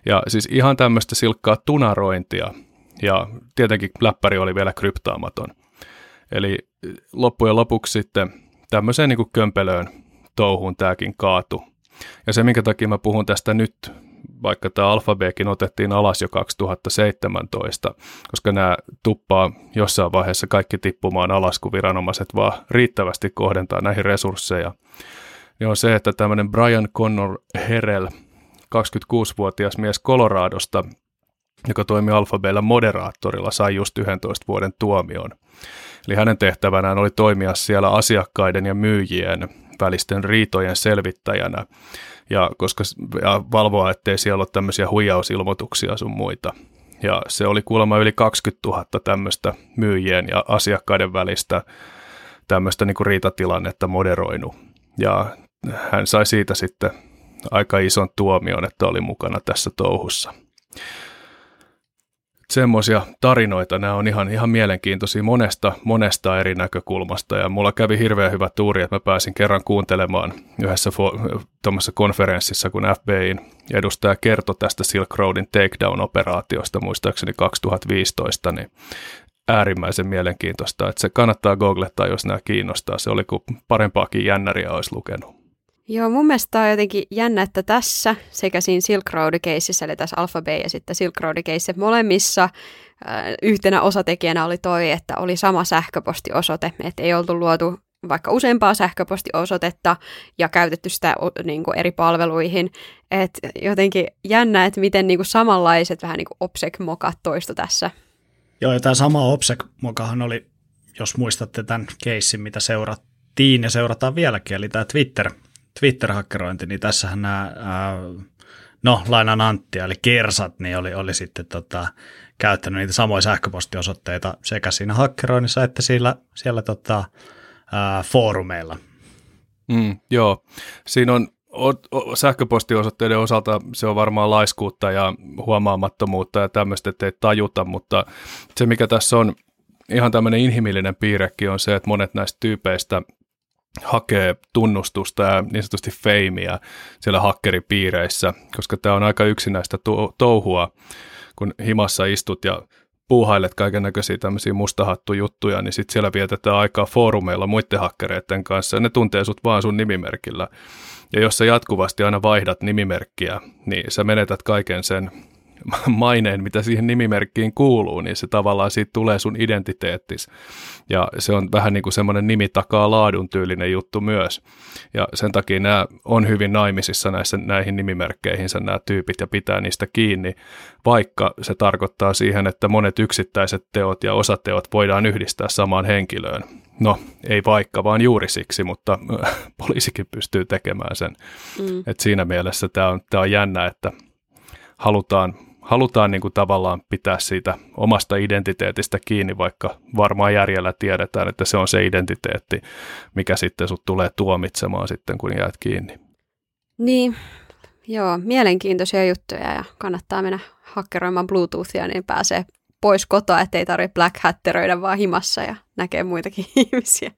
Ja siis ihan tämmöistä silkkaa tunarointia, ja tietenkin läppäri oli vielä kryptaamaton. Eli loppujen lopuksi sitten tämmöiseen niin kuin kömpelöön touhuun tämäkin kaatu. Ja se, minkä takia mä puhun tästä nyt vaikka tämä alfabeekin otettiin alas jo 2017, koska nämä tuppaa jossain vaiheessa kaikki tippumaan alas, kun viranomaiset vaan riittävästi kohdentaa näihin resursseja, niin on se, että tämmöinen Brian Connor Herel, 26-vuotias mies Coloradosta, joka toimi Alphabeella moderaattorilla, sai just 11 vuoden tuomion. Eli hänen tehtävänään oli toimia siellä asiakkaiden ja myyjien välisten riitojen selvittäjänä ja koska ja valvoa, ettei siellä ole tämmöisiä huijausilmoituksia sun muita. Ja se oli kuulemma yli 20 000 tämmöistä myyjien ja asiakkaiden välistä tämmöistä niin riitatilannetta moderoinut. Ja hän sai siitä sitten aika ison tuomion, että oli mukana tässä touhussa. Semmoisia tarinoita. Nämä on ihan, ihan mielenkiintoisia monesta, monesta eri näkökulmasta. Ja mulla kävi hirveän hyvä tuuri, että mä pääsin kerran kuuntelemaan yhdessä fo- konferenssissa, kun FBIin edustaja kertoi tästä Silk Roadin takedown-operaatiosta, muistaakseni 2015, niin äärimmäisen mielenkiintoista, että se kannattaa googlettaa, jos nämä kiinnostaa. Se oli kuin parempaakin jännäriä olisi lukenut. Joo, mun mielestä on jotenkin jännä, että tässä sekä siinä Silk road eli tässä Alphabet ja sitten Silk road molemmissa äh, yhtenä osatekijänä oli toi, että oli sama sähköpostiosoite, että ei oltu luotu vaikka useampaa sähköpostiosoitetta ja käytetty sitä niin kuin eri palveluihin. Et jotenkin jännä, että miten niin kuin samanlaiset vähän niin OPSEC-mokat toistu tässä. Joo, ja tämä sama OPSEC-mokahan oli, jos muistatte tämän keissin, mitä seurattiin ja seurataan vieläkin, eli tämä Twitter, Twitter-hakkerointi, niin tässähän nämä, ää, no lainan Antti, eli kersat, niin oli, oli sitten tota, käyttänyt niitä samoja sähköpostiosoitteita sekä siinä hakkeroinnissa että siellä, siellä tota, ää, foorumeilla. Mm, joo, siinä on o, o, sähköpostiosoitteiden osalta se on varmaan laiskuutta ja huomaamattomuutta ja tämmöistä, että ei tajuta, mutta se mikä tässä on ihan tämmöinen inhimillinen piirrekin on se, että monet näistä tyypeistä hakee tunnustusta ja niin sanotusti feimiä siellä hakkeripiireissä, koska tämä on aika yksinäistä touhua, kun himassa istut ja puuhailet kaiken näköisiä tämmöisiä mustahattujuttuja, niin sitten siellä vietetään aikaa foorumeilla muiden hakkereiden kanssa ja ne tuntee sut vaan sun nimimerkillä. Ja jos sä jatkuvasti aina vaihdat nimimerkkiä, niin sä menetät kaiken sen maineen, mitä siihen nimimerkkiin kuuluu, niin se tavallaan siitä tulee sun identiteettis. Ja se on vähän niin kuin semmoinen nimi takaa laadun tyylinen juttu myös. Ja sen takia nämä on hyvin naimisissa näissä, näihin nimimerkkeihinsä nämä tyypit ja pitää niistä kiinni, vaikka se tarkoittaa siihen, että monet yksittäiset teot ja osateot voidaan yhdistää samaan henkilöön. No, ei vaikka, vaan juuri siksi, mutta poliisikin pystyy tekemään sen. Mm. Et siinä mielessä tämä on, tää on jännä, että halutaan halutaan niin kuin tavallaan pitää siitä omasta identiteetistä kiinni, vaikka varmaan järjellä tiedetään, että se on se identiteetti, mikä sitten sut tulee tuomitsemaan sitten, kun jäät kiinni. Niin, joo, mielenkiintoisia juttuja ja kannattaa mennä hakkeroimaan Bluetoothia, niin pääsee pois kotoa, ettei tarvitse black hatteroida vaan himassa ja näkee muitakin ihmisiä.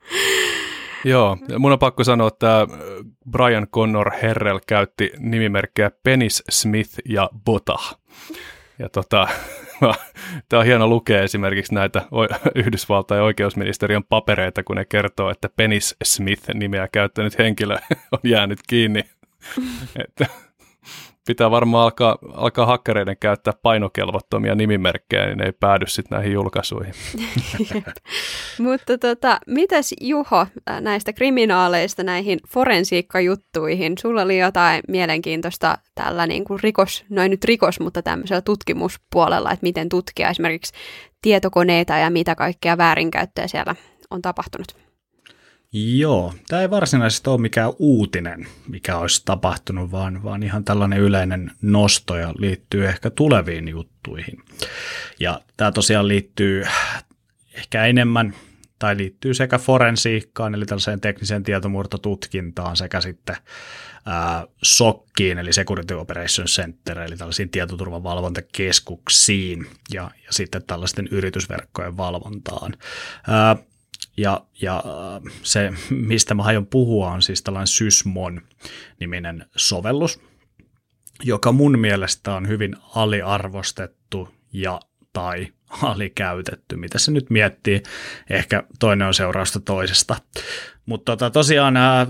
Joo, mun on pakko sanoa, että Brian Connor Herrell käytti nimimerkkejä Penis Smith ja Bota. Ja tota, tämä on hieno lukea esimerkiksi näitä Yhdysvaltain oikeusministeriön papereita, kun ne kertoo, että Penis Smith-nimeä käyttänyt henkilö on jäänyt kiinni. että pitää varmaan alkaa, alkaa hakkereiden käyttää painokelvottomia nimimerkkejä, niin ne ei päädy sitten näihin julkaisuihin. Mutta tota, mitäs Juho näistä kriminaaleista näihin forensiikkajuttuihin? Sulla oli jotain mielenkiintoista tällä niin kuin rikos, noin nyt rikos, mutta tämmöisellä tutkimuspuolella, että miten tutkia esimerkiksi tietokoneita ja mitä kaikkea väärinkäyttöä siellä on tapahtunut. Joo, tämä ei varsinaisesti ole mikään uutinen, mikä olisi tapahtunut, vaan, vaan ihan tällainen yleinen nosto ja liittyy ehkä tuleviin juttuihin. Ja tämä tosiaan liittyy ehkä enemmän tai liittyy sekä forensiikkaan, eli tällaiseen tekniseen tietomurtotutkintaan, sekä sitten ää, SOKkiin, eli Security Operation Center, eli tällaisiin tietoturvan valvontakeskuksiin, ja, ja sitten tällaisten yritysverkkojen valvontaan. Ää, ja, ja se, mistä mä aion puhua, on siis tällainen Sysmon-niminen sovellus, joka mun mielestä on hyvin aliarvostettu ja tai alikäytetty, mitä se nyt miettii. Ehkä toinen on seurausta toisesta. Mutta tota, tosiaan ää,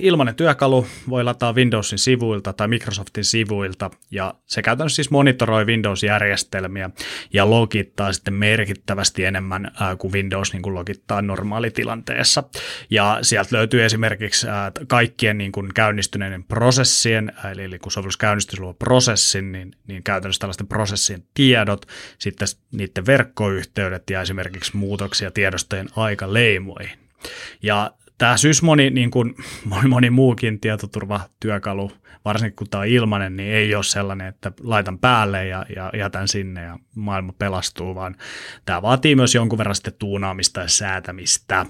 ilmainen työkalu voi lataa Windowsin sivuilta tai Microsoftin sivuilta ja se käytännössä siis monitoroi Windows-järjestelmiä ja logittaa sitten merkittävästi enemmän ää, kuin Windows niin kuin logittaa normaalitilanteessa. Ja sieltä löytyy esimerkiksi ää, kaikkien niin kuin käynnistyneiden prosessien, eli, eli kun sovellus käynnistys luo prosessin, niin, niin käytännössä tällaisten prosessien tiedot, sitten niiden verkkoyhteydet ja esimerkiksi muutoksia tiedostojen aikaleimoihin. Ja tämä Sysmoni, niin kuin moni, moni muukin tietoturvatyökalu, varsinkin kun tämä on ilmainen, niin ei ole sellainen, että laitan päälle ja, ja jätän sinne ja maailma pelastuu, vaan tämä vaatii myös jonkun verran sitten tuunaamista ja säätämistä.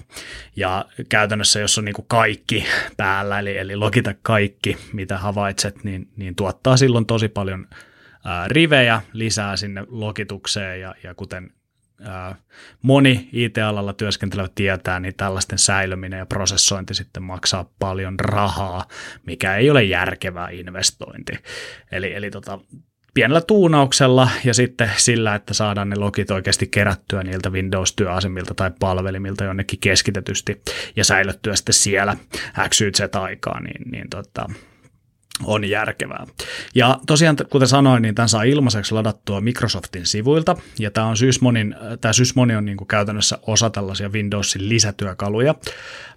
Ja käytännössä, jos on niin kuin kaikki päällä, eli, eli logita kaikki, mitä havaitset, niin, niin tuottaa silloin tosi paljon rivejä lisää sinne logitukseen ja, ja kuten moni IT-alalla työskentelevä tietää, niin tällaisten säilyminen ja prosessointi sitten maksaa paljon rahaa, mikä ei ole järkevää investointi. Eli, eli tota, pienellä tuunauksella ja sitten sillä, että saadaan ne logit oikeasti kerättyä niiltä Windows-työasemilta tai palvelimilta jonnekin keskitetysti ja säilyttyä sitten siellä XYZ-aikaa, niin, niin tota, on järkevää. Ja tosiaan, kuten sanoin, niin tämän saa ilmaiseksi ladattua Microsoftin sivuilta, ja tämä, on Sysmonin, tämä Sysmoni on niin kuin käytännössä osa tällaisia Windowsin lisätyökaluja,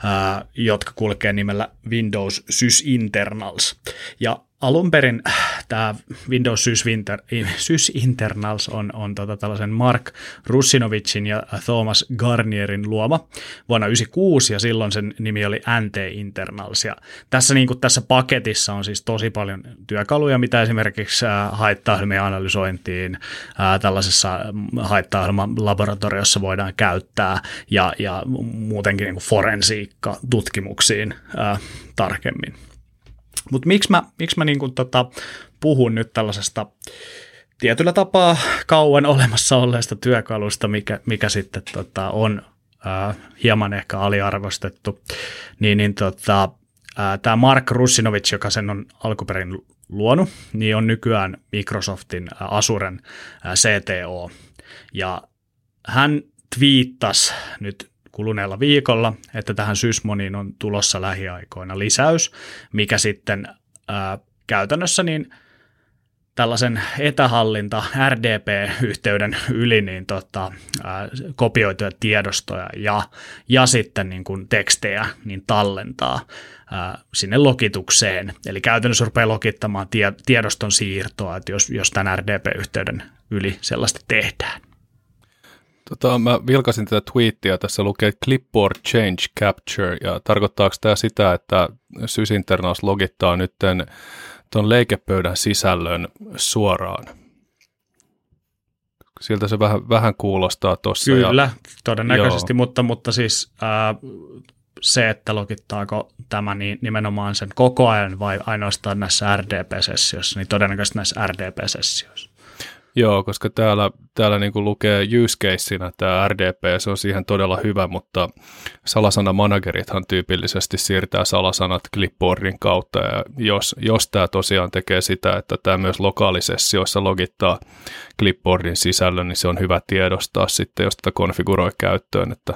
ää, jotka kulkee nimellä Windows Sys Internals. Ja alun perin äh, tämä Windows Sys, Winter, Sys Internals on, on tota tällaisen Mark Russinovicin ja Thomas Garnierin luoma vuonna 1996 ja silloin sen nimi oli NT Internals. Ja tässä, niin kuin tässä paketissa on siis tosi paljon työkaluja, mitä esimerkiksi äh, haittaohjelmien analysointiin äh, tällaisessa haitta laboratoriossa voidaan käyttää ja, ja muutenkin niin forensiikka tutkimuksiin tarkemmin. Mutta miksi mä, miksi mä niinku tota, puhun nyt tällaisesta tietyllä tapaa kauan olemassa olleesta työkalusta, mikä, mikä sitten tota, on ää, hieman ehkä aliarvostettu, niin, niin tota, tämä Mark Russinovic, joka sen on alkuperin luonut, niin on nykyään Microsoftin Azuren CTO. Ja hän twiittasi nyt kuluneella viikolla, että tähän Sysmoniin on tulossa lähiaikoina lisäys, mikä sitten ää, käytännössä niin tällaisen etähallinta RDP-yhteyden yli niin tota, ää, kopioituja tiedostoja ja, ja sitten niin kuin tekstejä niin tallentaa ää, sinne logitukseen. Eli käytännössä rupeaa logittamaan tie, tiedoston siirtoa, että jos, jos tämän RDP-yhteyden yli sellaista tehdään. Tota, mä vilkasin tätä tweettiä, tässä lukee Clipboard Change Capture, ja tarkoittaako tämä sitä, että SysInternas logittaa nyt tuon leikepöydän sisällön suoraan? Siltä se vähän, vähän kuulostaa tuossa. Kyllä, ja, todennäköisesti, mutta, mutta siis ää, se, että logittaako tämä niin nimenomaan sen koko ajan vai ainoastaan näissä RDP-sessioissa, niin todennäköisesti näissä RDP-sessioissa. Joo, koska täällä, täällä niin kuin lukee use caseina tämä RDP, se on siihen todella hyvä, mutta salasanamanagerithan tyypillisesti siirtää salasanat clipboardin kautta, ja jos, jos tämä tosiaan tekee sitä, että tämä myös lokaalisessioissa logittaa clipboardin sisällön, niin se on hyvä tiedostaa sitten, jos tätä konfiguroi käyttöön, että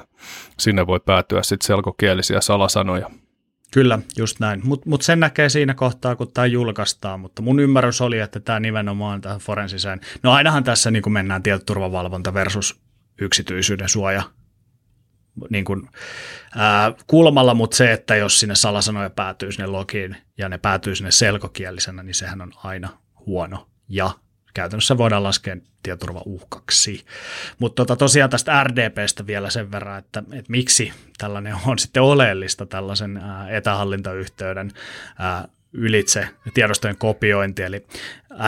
sinne voi päätyä sitten selkokielisiä salasanoja. Kyllä, just näin. Mutta mut sen näkee siinä kohtaa, kun tämä julkaistaan, mutta mun ymmärrys oli, että tämä nimenomaan tähän forensiseen, no ainahan tässä niin kuin mennään tietoturvavalvonta versus yksityisyyden suoja niin kuin, ää, kulmalla, mutta se, että jos sinne salasanoja päätyy sinne logiin ja ne päätyy sinne selkokielisenä, niin sehän on aina huono ja käytännössä voidaan laskea tietoturvauhkaksi. Mutta tota, tosiaan tästä RDPstä vielä sen verran, että, että miksi tällainen on sitten oleellista tällaisen ää, etähallintayhteyden ää, ylitse tiedostojen kopiointi, eli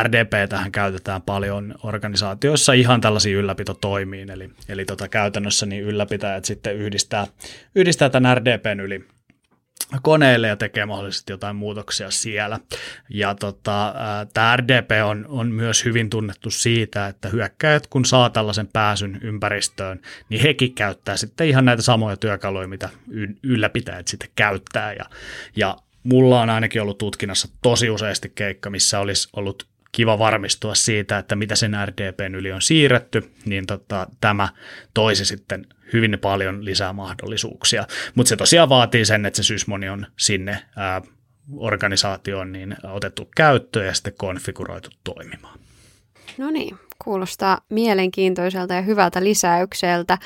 RDP tähän käytetään paljon organisaatioissa ihan tällaisiin ylläpitotoimiin, eli, eli tota, käytännössä niin ylläpitäjät sitten yhdistää, yhdistää tämän RDPn yli koneelle ja tekee mahdollisesti jotain muutoksia siellä. Ja tota, tämä RDP on, on myös hyvin tunnettu siitä, että hyökkäjät kun saa tällaisen pääsyn ympäristöön, niin hekin käyttää sitten ihan näitä samoja työkaluja, mitä ylläpitäjät sitten käyttää. Ja, ja mulla on ainakin ollut tutkinnassa tosi useasti keikka, missä olisi ollut kiva varmistua siitä, että mitä sen RDPn yli on siirretty, niin tota, tämä toisi sitten hyvin paljon lisää mahdollisuuksia. Mutta se tosiaan vaatii sen, että se sysmoni on sinne ää, organisaatioon niin otettu käyttöön ja sitten konfiguroitu toimimaan. No niin, kuulostaa mielenkiintoiselta ja hyvältä lisäykseltä.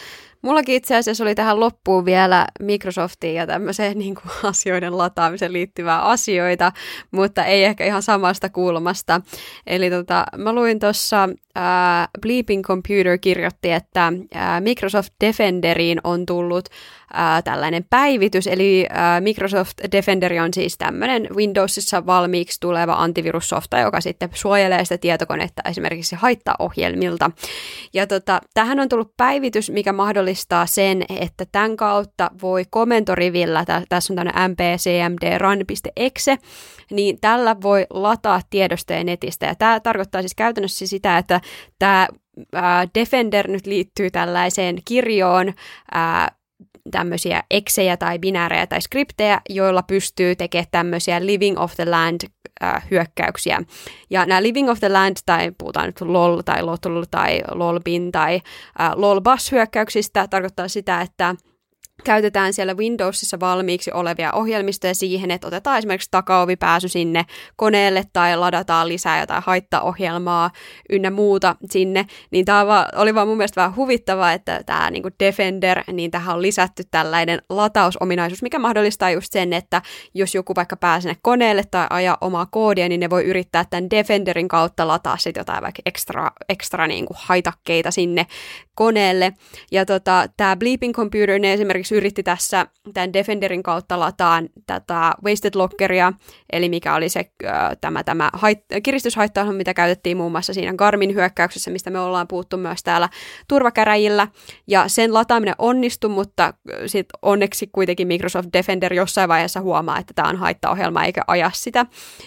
Mullakin itse asiassa oli tähän loppuun vielä Microsoftiin ja tämmöiseen niin kuin asioiden lataamiseen liittyvää asioita, mutta ei ehkä ihan samasta kulmasta. Eli tota, mä luin tuossa Bleeping Computer kirjoitti, että ää, Microsoft Defenderiin on tullut tällainen päivitys, eli ää, Microsoft Defender on siis tämmöinen Windowsissa valmiiksi tuleva antivirussofta, joka sitten suojelee sitä tietokonetta esimerkiksi haitta ohjelmilta. Ja tota, tähän on tullut päivitys, mikä mahdollistaa sen, että tämän kautta voi komentorivillä, tä, tässä on tämmöinen mpcmd.run.exe, niin tällä voi lataa tiedostoja netistä. Ja tämä tarkoittaa siis käytännössä sitä, että tämä Defender nyt liittyy tällaiseen kirjoon, ää, tämmöisiä eksejä tai binäärejä tai skriptejä, joilla pystyy tekemään tämmöisiä living of the land äh, hyökkäyksiä. Ja nämä living of the land, tai puhutaan nyt lol tai lotl tai lolbin tai äh, lolbus hyökkäyksistä, tarkoittaa sitä, että käytetään siellä Windowsissa valmiiksi olevia ohjelmistoja siihen, että otetaan esimerkiksi takaovipääsy sinne koneelle tai ladataan lisää jotain haittaohjelmaa ynnä muuta sinne, niin tämä oli vaan mun mielestä vähän huvittavaa, että tämä niin Defender, niin tähän on lisätty tällainen latausominaisuus, mikä mahdollistaa just sen, että jos joku vaikka pääsee sinne koneelle tai ajaa omaa koodia, niin ne voi yrittää tämän Defenderin kautta lataa sitten jotain vaikka ekstra, ekstra niin kuin haitakkeita sinne koneelle. Ja tota, tämä Bleeping Computer, ne esimerkiksi yritti tässä tämän Defenderin kautta lataan tätä Wasted Lockeria, eli mikä oli se tämä, tämä hait, kiristyshaitta mitä käytettiin muun muassa siinä Garmin hyökkäyksessä, mistä me ollaan puhuttu myös täällä turvakäräjillä. Ja sen lataaminen onnistui, mutta sit onneksi kuitenkin Microsoft Defender jossain vaiheessa huomaa, että tämä on haittaohjelma eikä aja sitä.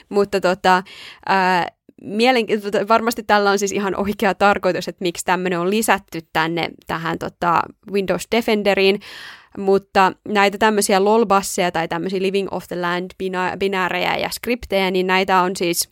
Mutta tota, äh, mielenkiintoista, varmasti tällä on siis ihan oikea tarkoitus, että miksi tämmöinen on lisätty tänne tähän tota, Windows Defenderiin, mutta näitä tämmöisiä lolbasseja tai tämmöisiä living of the land binäärejä ja skriptejä, niin näitä on siis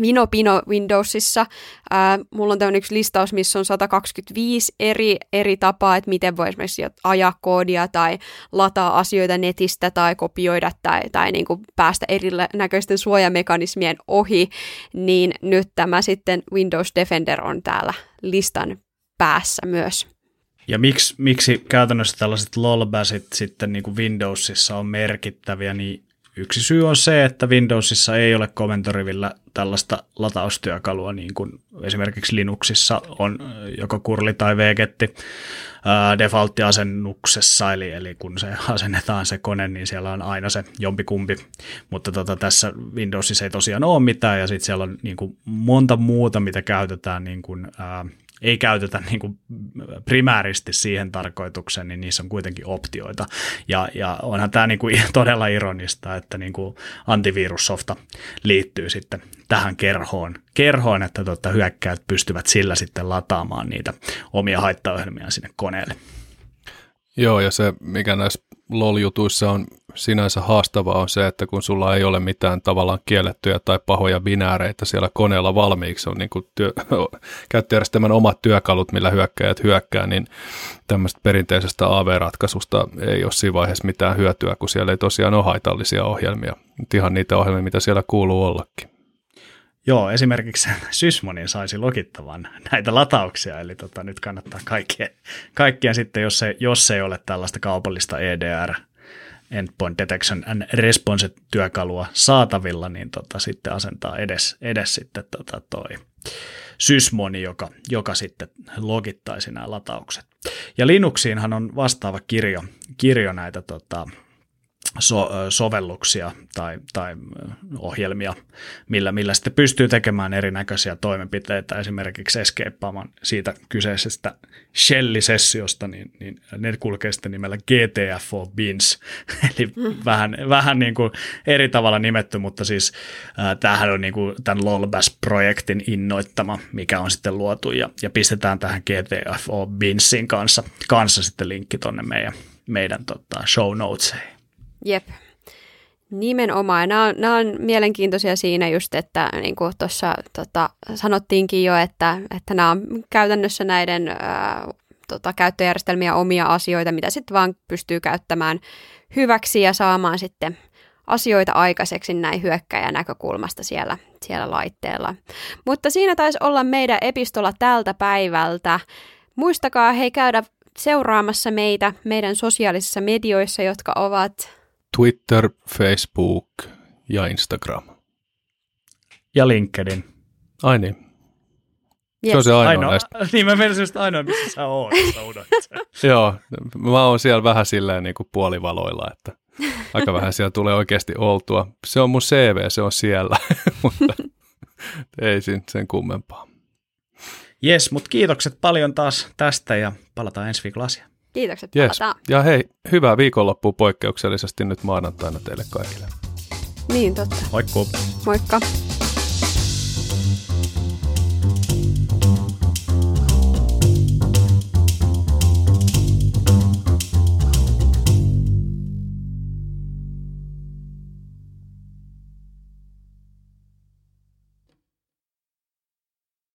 Vino Pino Windowsissa. Ää, mulla on tämmöinen yksi listaus, missä on 125 eri, eri tapaa, että miten voi esimerkiksi ajaa koodia tai lataa asioita netistä tai kopioida tai, tai niin kuin päästä erinäköisten suojamekanismien ohi, niin nyt tämä sitten Windows Defender on täällä listan päässä myös. Ja miksi, miksi käytännössä tällaiset lolbasit sitten niin kuin Windowsissa on merkittäviä, niin Yksi syy on se, että Windowsissa ei ole komentorivillä tällaista lataustyökalua, niin kuin esimerkiksi Linuxissa on joko kurli tai vegetti defaultti-asennuksessa, eli, eli kun se asennetaan se kone, niin siellä on aina se jompikumpi, mutta tota, tässä Windowsissa ei tosiaan ole mitään, ja sitten siellä on niin kuin monta muuta, mitä käytetään niin kuin, ää, ei käytetä niin kuin primääristi siihen tarkoitukseen, niin niissä on kuitenkin optioita. Ja, ja onhan tämä niin kuin todella ironista, että niin kuin antivirussofta liittyy sitten tähän kerhoon, kerhoon että totta, hyökkäät pystyvät sillä sitten lataamaan niitä omia haittaohjelmia sinne koneelle. Joo, ja se mikä näissä LOL-jutuissa on sinänsä haastavaa on se, että kun sulla ei ole mitään tavallaan kiellettyjä tai pahoja binääreitä siellä koneella valmiiksi, on niin kuin työ, käyttöjärjestelmän omat työkalut, millä hyökkäjät hyökkää, niin tämmöistä perinteisestä AV-ratkaisusta ei ole siinä vaiheessa mitään hyötyä, kun siellä ei tosiaan ole haitallisia ohjelmia. Nyt ihan niitä ohjelmia, mitä siellä kuuluu ollakin. Joo, esimerkiksi Sysmonin saisi lokittavan näitä latauksia, eli tota, nyt kannattaa kaikkien, kaikkien sitten, jos se, jos ei ole tällaista kaupallista EDR, Endpoint Detection and Response työkalua saatavilla, niin tota, sitten asentaa edes, edes sitten tota toi Sysmoni, joka, joka sitten logittaisi nämä lataukset. Ja Linuxiinhan on vastaava kirjo, kirjo näitä tota, so, sovelluksia tai, tai ohjelmia, millä, millä sitten pystyy tekemään erinäköisiä toimenpiteitä, esimerkiksi eskeeppaamaan siitä kyseisestä shell-sessiosta, niin, niin ne kulkee sitten nimellä GTFO bins, eli mm. vähän, vähän niin kuin eri tavalla nimetty, mutta siis äh, tämähän on niin kuin tämän LOLBAS-projektin innoittama, mikä on sitten luotu, ja, ja pistetään tähän GTFO binsin kanssa, kanssa sitten linkki tuonne meidän, meidän tota, show notesiin. Jep. Nimenomaan. Nämä on, nämä on mielenkiintoisia siinä just, että niin kuin tuossa tota, sanottiinkin jo, että, että nämä on käytännössä näiden ää, tota, käyttöjärjestelmiä omia asioita, mitä sitten vaan pystyy käyttämään hyväksi ja saamaan sitten asioita aikaiseksi näin hyökkäjän näkökulmasta siellä, siellä laitteella. Mutta siinä taisi olla meidän epistola tältä päivältä. Muistakaa hei käydä seuraamassa meitä meidän sosiaalisissa medioissa, jotka ovat Twitter, Facebook ja Instagram. Ja LinkedIn. Ai niin. Yes. Se on se ainoa, ainoa näistä. Niin mä menisin just ainoa, missä sä oot. Joo, mä oon siellä vähän silleen niin kuin puolivaloilla, että aika vähän siellä tulee oikeasti oltua. Se on mun CV, se on siellä, mutta ei sen, sen kummempaa. Jes, mutta kiitokset paljon taas tästä ja palataan ensi viikolla asiaan. Kiitokset, Yes. palataan. Ja hei, hyvää viikonloppua poikkeuksellisesti nyt maanantaina teille kaikille. Niin totta. Moikku! Moikka.